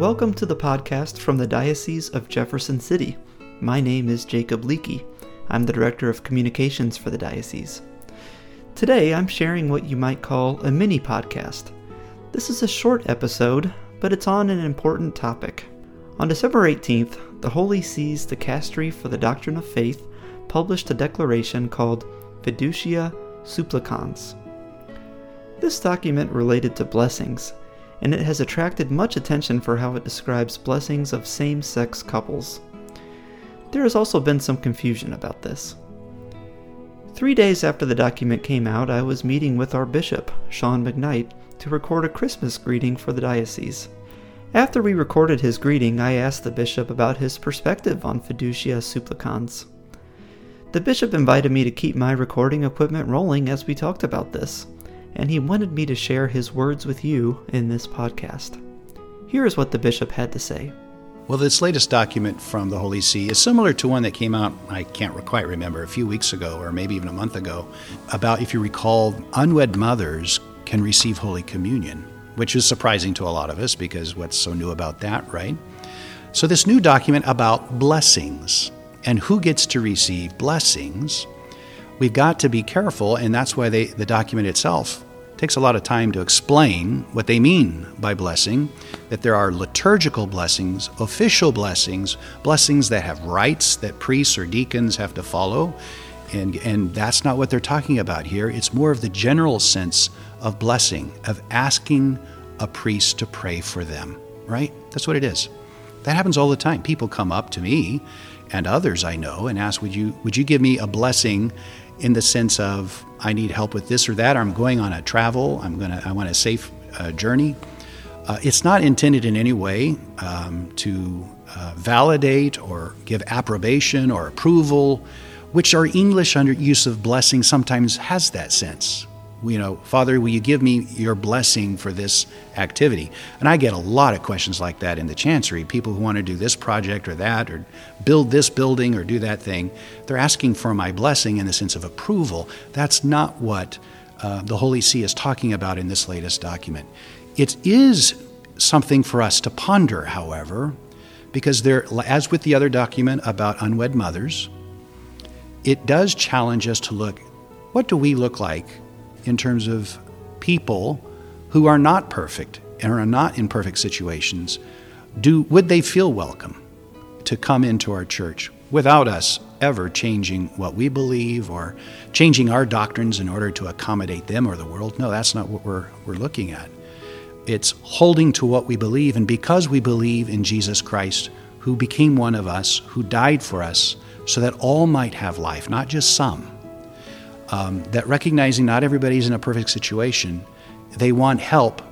Welcome to the podcast from the Diocese of Jefferson City. My name is Jacob Leakey. I'm the Director of Communications for the Diocese. Today I'm sharing what you might call a mini podcast. This is a short episode, but it's on an important topic. On December 18th, the Holy See's Dicastery for the Doctrine of Faith published a declaration called Fiducia Supplicans. This document related to blessings and it has attracted much attention for how it describes blessings of same sex couples. There has also been some confusion about this. Three days after the document came out, I was meeting with our bishop, Shawn McKnight, to record a Christmas greeting for the diocese. After we recorded his greeting, I asked the bishop about his perspective on fiducia supplicans. The bishop invited me to keep my recording equipment rolling as we talked about this and he wanted me to share his words with you in this podcast. Here is what the bishop had to say. Well, this latest document from the Holy See is similar to one that came out, I can't quite remember, a few weeks ago or maybe even a month ago, about, if you recall, unwed mothers can receive Holy Communion, which is surprising to a lot of us because what's so new about that, right? So, this new document about blessings and who gets to receive blessings we've got to be careful, and that's why they, the document itself takes a lot of time to explain what they mean by blessing, that there are liturgical blessings, official blessings, blessings that have rites that priests or deacons have to follow. And, and that's not what they're talking about here. It's more of the general sense of blessing, of asking a priest to pray for them, right? That's what it is. That happens all the time. People come up to me and others I know and ask, "Would you would you give me a blessing in the sense of I need help with this or that, or I'm going on a travel, I'm gonna, I want a safe uh, journey. Uh, it's not intended in any way um, to uh, validate or give approbation or approval, which our English under use of blessing sometimes has that sense you know, Father, will you give me your blessing for this activity? And I get a lot of questions like that in the chancery. People who want to do this project or that, or build this building or do that thing, they're asking for my blessing in the sense of approval. That's not what uh, the Holy See is talking about in this latest document. It is something for us to ponder, however, because there, as with the other document about unwed mothers, it does challenge us to look what do we look like in terms of people who are not perfect and are not in perfect situations, do would they feel welcome to come into our church without us ever changing what we believe or changing our doctrines in order to accommodate them or the world? No, that's not what we're we're looking at. It's holding to what we believe and because we believe in Jesus Christ who became one of us, who died for us so that all might have life, not just some um, that recognizing not everybody's in a perfect situation, they want help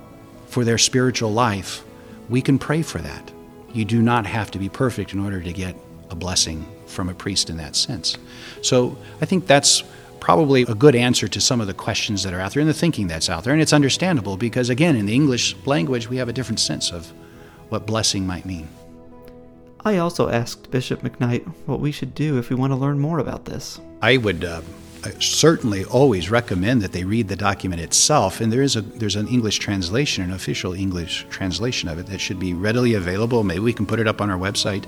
for their spiritual life, we can pray for that. You do not have to be perfect in order to get a blessing from a priest in that sense. So I think that's probably a good answer to some of the questions that are out there and the thinking that's out there. And it's understandable because, again, in the English language, we have a different sense of what blessing might mean. I also asked Bishop McKnight what we should do if we want to learn more about this. I would uh, I certainly always recommend that they read the document itself, and there is a there's an English translation, an official English translation of it that should be readily available. Maybe we can put it up on our website,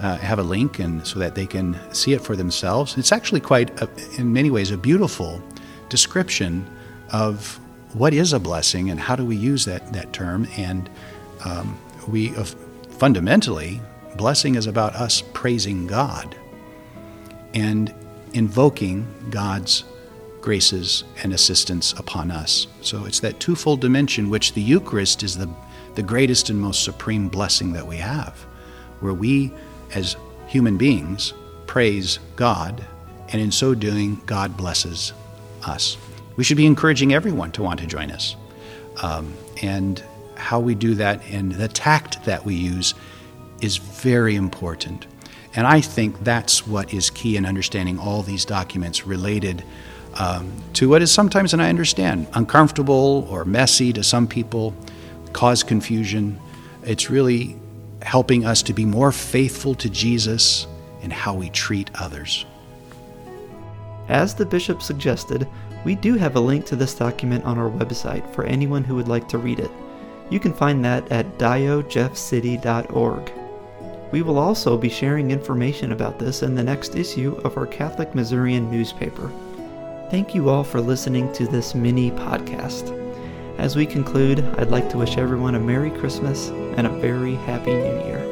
uh, have a link, and so that they can see it for themselves. It's actually quite, a, in many ways, a beautiful description of what is a blessing and how do we use that that term. And um, we uh, fundamentally, blessing is about us praising God, and invoking God's graces and assistance upon us. So it's that twofold dimension, which the Eucharist is the, the greatest and most supreme blessing that we have, where we, as human beings, praise God, and in so doing, God blesses us. We should be encouraging everyone to want to join us. Um, and how we do that and the tact that we use is very important. And I think that's what is key in understanding all these documents related um, to what is sometimes, and I understand, uncomfortable or messy to some people, cause confusion. It's really helping us to be more faithful to Jesus in how we treat others. As the bishop suggested, we do have a link to this document on our website for anyone who would like to read it. You can find that at diojeffcity.org. We will also be sharing information about this in the next issue of our Catholic Missourian newspaper. Thank you all for listening to this mini podcast. As we conclude, I'd like to wish everyone a Merry Christmas and a very Happy New Year.